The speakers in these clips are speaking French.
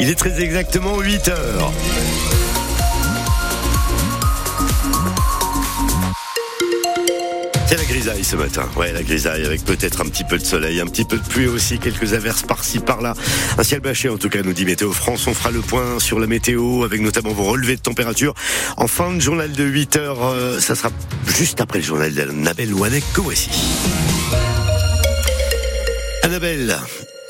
Il est très exactement 8 heures. C'est la grisaille ce matin. Ouais, la grisaille avec peut-être un petit peu de soleil, un petit peu de pluie aussi, quelques averses par-ci par-là. Un ciel bâché en tout cas, nous dit Météo France. On fera le point sur la météo avec notamment vos relevés de température. En fin de journal de 8 heures, euh, ça sera juste après le journal d'Annabelle Ouanek voici. Annabelle,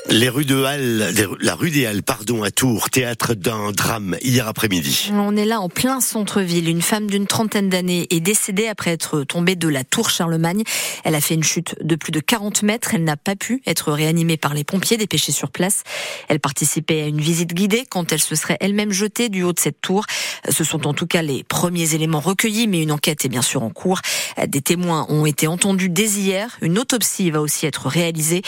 les rues de Halle, la rue des Halles, pardon, à Tours, théâtre d'un drame hier après-midi. On est là en plein centre-ville. Une femme d'une trentaine d'années est décédée après être tombée de la tour Charlemagne. Elle a fait une chute de plus de 40 mètres. Elle n'a pas pu être réanimée par les pompiers dépêchés sur place. Elle participait à une visite guidée quand elle se serait elle-même jetée du haut de cette tour. Ce sont en tout cas les premiers éléments recueillis, mais une enquête est bien sûr en cours. Des témoins ont été entendus dès hier. Une autopsie va aussi être réalisée.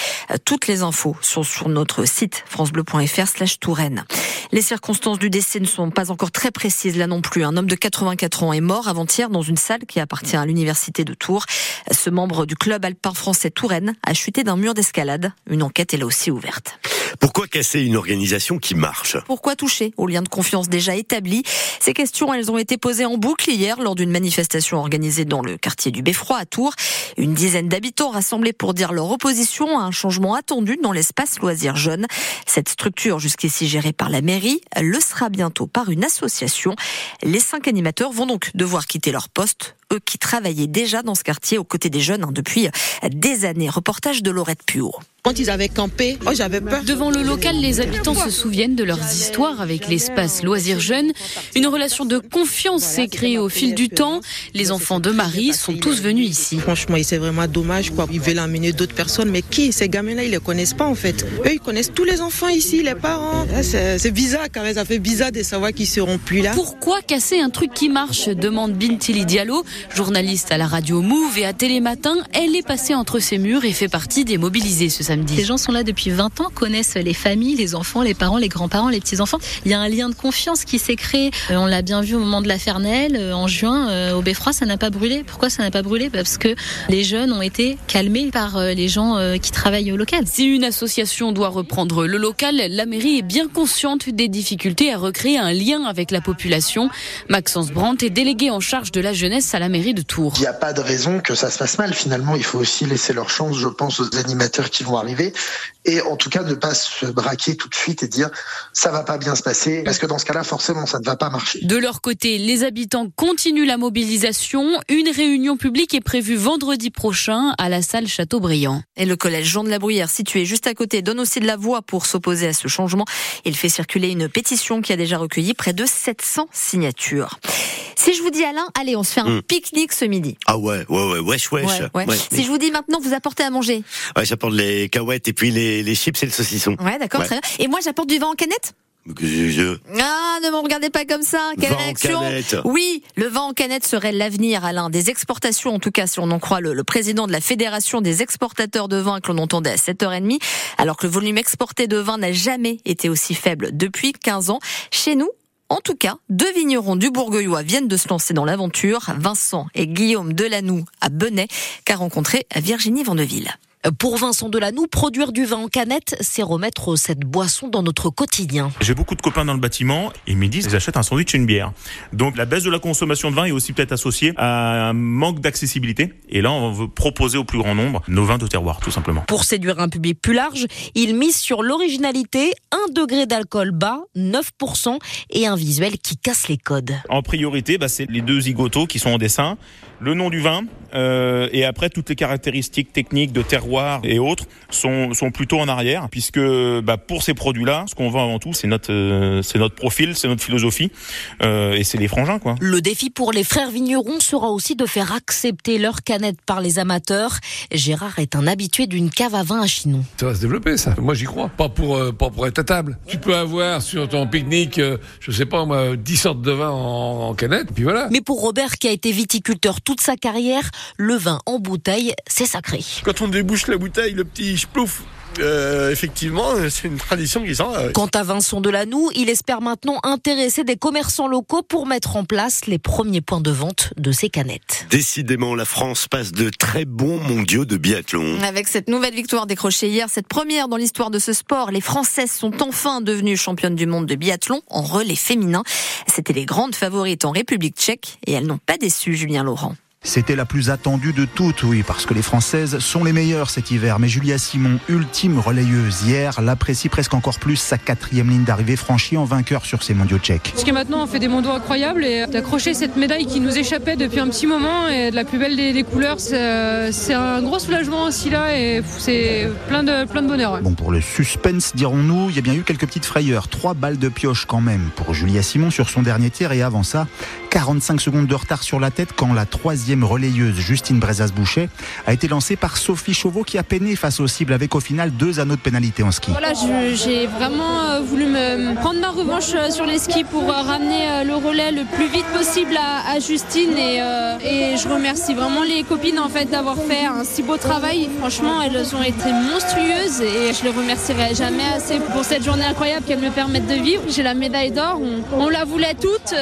Toutes les infos sont sur notre site francebleu.fr slash Touraine. Les circonstances du décès ne sont pas encore très précises là non plus. Un homme de 84 ans est mort avant-hier dans une salle qui appartient à l'université de Tours. Ce membre du club alpin français Touraine a chuté d'un mur d'escalade. Une enquête est là aussi ouverte. Pourquoi casser une organisation qui marche Pourquoi toucher aux liens de confiance déjà établis Ces questions, elles ont été posées en boucle hier lors d'une manifestation organisée dans le quartier du Beffroi à Tours. Une dizaine d'habitants rassemblés pour dire leur opposition à un changement attendu dans l'espace loisirs jeunes. Cette structure, jusqu'ici gérée par la mairie, le sera bientôt par une association. Les cinq animateurs vont donc devoir quitter leur poste eux qui travaillaient déjà dans ce quartier aux côtés des jeunes hein, depuis des années. Reportage de Laurette Puot. Quand ils avaient campé, oh, j'avais peur. Devant le local, les habitants se souviennent de leurs histoires avec l'espace loisirs jeunes. Une relation de confiance s'est créée au fil du temps. Les enfants de Marie sont tous venus ici. Franchement, c'est vraiment dommage. Quoi. Ils veulent amener d'autres personnes, mais qui? Ces gamins-là, ils les connaissent pas en fait. Eux, ils connaissent tous les enfants ici, les parents. C'est bizarre quand même. Ça fait bizarre de savoir qu'ils seront plus là. Pourquoi casser un truc qui marche? demande Bintili Diallo, journaliste à la radio Move et à Télématin. Elle est passée entre ces murs et fait partie des mobilisés ce samedi. Les gens sont là depuis 20 ans, connaissent les familles, les enfants, les parents, les grands-parents, les petits-enfants. Il y a un lien de confiance qui s'est créé. Euh, on l'a bien vu au moment de la Fernelle, euh, en juin, euh, au Beffroi, ça n'a pas brûlé. Pourquoi ça n'a pas brûlé? Parce que les jeunes ont été calmés par les gens qui travaillent au local. Si une association doit reprendre le local, la mairie est bien consciente des difficultés à recréer un lien avec la population. Maxence Brandt est délégué en charge de la jeunesse à la mairie de Tours. Il n'y a pas de raison que ça se passe mal. Finalement, il faut aussi laisser leur chance, je pense, aux animateurs qui vont arriver et en tout cas ne pas se braquer tout de suite et dire ça va pas bien se passer parce que dans ce cas-là forcément ça ne va pas marcher. De leur côté, les habitants continuent la mobilisation. Une réunion publique est prévue vendredi prochain à la salle Châteaubriand. Et le collège Jean de la Bruyère situé juste à côté donne aussi de la voix pour s'opposer à ce changement. Il fait circuler une pétition qui a déjà recueilli près de 700 signatures. Si je vous dis Alain, allez, on se fait un hmm. pique-nique ce midi. Ah ouais, ouais, ouais, wesh, wesh. Ouais, Si je vous dis maintenant, vous apportez à manger. Ouais, j'apporte les et puis les, les chips et le saucisson. Ouais, d'accord, très bien. Et moi, j'apporte du vin en canette? Ah, ne me regardez pas comme ça. Quelle vent réaction Oui, le vin en canette serait l'avenir, Alain. Des exportations, en tout cas, si on en croit le, le président de la Fédération des exportateurs de vin que l'on entendait à 7h30, alors que le volume exporté de vin n'a jamais été aussi faible depuis 15 ans. Chez nous, en tout cas, deux vignerons du Bourgueillois viennent de se lancer dans l'aventure, Vincent et Guillaume Delanoux à Benet, qu'a rencontré Virginie Vandeville. Pour Vincent Delanoux, produire du vin en canette, c'est remettre cette boisson dans notre quotidien. J'ai beaucoup de copains dans le bâtiment ils me disent ils achètent un sandwich et une bière. Donc la baisse de la consommation de vin est aussi peut-être associée à un manque d'accessibilité. Et là, on veut proposer au plus grand nombre nos vins de terroir, tout simplement. Pour séduire un public plus large, il mise sur l'originalité, un degré d'alcool bas, 9%, et un visuel qui casse les codes. En priorité, bah, c'est les deux zigotos qui sont en dessin, le nom du vin, euh, et après toutes les caractéristiques techniques de terroir et autres sont, sont plutôt en arrière, puisque bah, pour ces produits-là, ce qu'on vend avant tout, c'est notre, euh, c'est notre profil, c'est notre philosophie, euh, et c'est les frangins. Quoi. Le défi pour les frères vignerons sera aussi de faire accepter leur canette par les amateurs. Gérard est un habitué d'une cave à vin à Chinon. Ça va se développer, ça. Moi, j'y crois. Pas pour, pas pour être à table. Tu peux avoir sur ton pique-nique, je sais pas moi, 10 sortes de vin en, en canette, puis voilà. Mais pour Robert, qui a été viticulteur toute sa carrière, le vin en bouteille, c'est sacré. Quand on débouche la bouteille, le petit splouf, euh, effectivement, c'est une tradition qui s'en va. Quant à Vincent Delanoux, il espère maintenant intéresser des commerçants locaux pour mettre en place les premiers points de vente de ces canettes. Décidément, la France passe de très bons mondiaux de biathlon. Avec cette nouvelle victoire décrochée hier, cette première dans l'histoire de ce sport, les Françaises sont enfin devenues championnes du monde de biathlon en relais féminin. C'était les grandes favorites en République tchèque et elles n'ont pas déçu Julien Laurent. C'était la plus attendue de toutes, oui, parce que les Françaises sont les meilleures cet hiver. Mais Julia Simon, ultime relayeuse hier, l'apprécie presque encore plus sa quatrième ligne d'arrivée franchie en vainqueur sur ces mondiaux tchèques. Parce que maintenant on fait des mondiaux incroyables et d'accrocher cette médaille qui nous échappait depuis un petit moment et de la plus belle des, couleurs, c'est un gros soulagement aussi là et c'est plein de, plein de bonheur. Bon, pour le suspense, dirons-nous, il y a bien eu quelques petites frayeurs. Trois balles de pioche quand même pour Julia Simon sur son dernier tir et avant ça, 45 secondes de retard sur la tête quand la troisième relayeuse Justine Brezas-Boucher a été lancée par Sophie Chauveau qui a peiné face aux cibles avec au final deux anneaux de pénalité en ski. Voilà, j'ai vraiment euh, voulu me prendre ma revanche euh, sur les skis pour euh, ramener le relais le plus vite possible à, Justine et, je remercie vraiment les copines en fait d'avoir fait un si beau travail. Franchement, elles ont été monstrueuses et je les remercierai jamais assez pour cette journée incroyable qu'elles me permettent de vivre. J'ai la médaille d'or, on, la voulait toutes,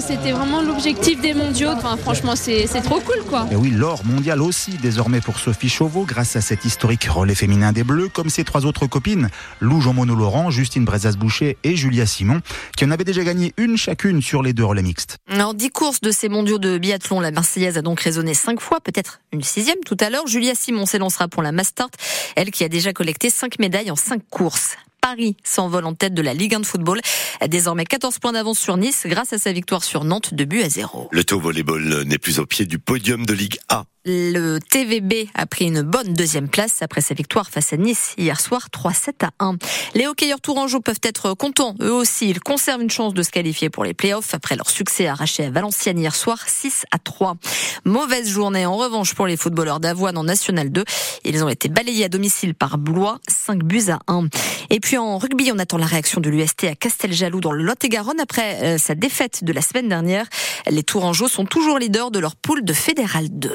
c'était vraiment l'objectif des mondiaux. Franchement, c'est trop cool, quoi. Et oui, l'or mondial aussi, désormais pour Sophie Chauveau, grâce à cet historique relais féminin des Bleus, comme ses trois autres copines, Lou Jean-Mono Laurent, Justine Brezas-Boucher et Julia Simon, qui en avaient déjà gagné une chacune sur les deux relais mixtes. En dix courses de ces mondiaux de biathlon, la Marseillaise a donc résonné cinq fois, peut-être une sixième tout à l'heure. Julia Simon s'élancera pour la Mastart, elle qui a déjà collecté cinq médailles en cinq courses. Paris s'envole en tête de la Ligue 1 de football. Désormais 14 points d'avance sur Nice grâce à sa victoire sur Nantes de but à zéro. Le taux volleyball n'est plus au pied du podium de Ligue A. Le TVB a pris une bonne deuxième place après sa victoire face à Nice hier soir 3-7 à 1. Les hockeyeurs tourangeaux peuvent être contents. Eux aussi, ils conservent une chance de se qualifier pour les playoffs après leur succès arraché à Valenciennes hier soir 6 à 3. Mauvaise journée en revanche pour les footballeurs d'Avoine en National 2. Ils ont été balayés à domicile par Blois 5 buts à 1. Et puis en rugby, on attend la réaction de l'UST à Casteljaloux dans le Lot-et-Garonne après euh, sa défaite de la semaine dernière. Les Tourangeaux sont toujours leaders de leur poule de Fédéral 2.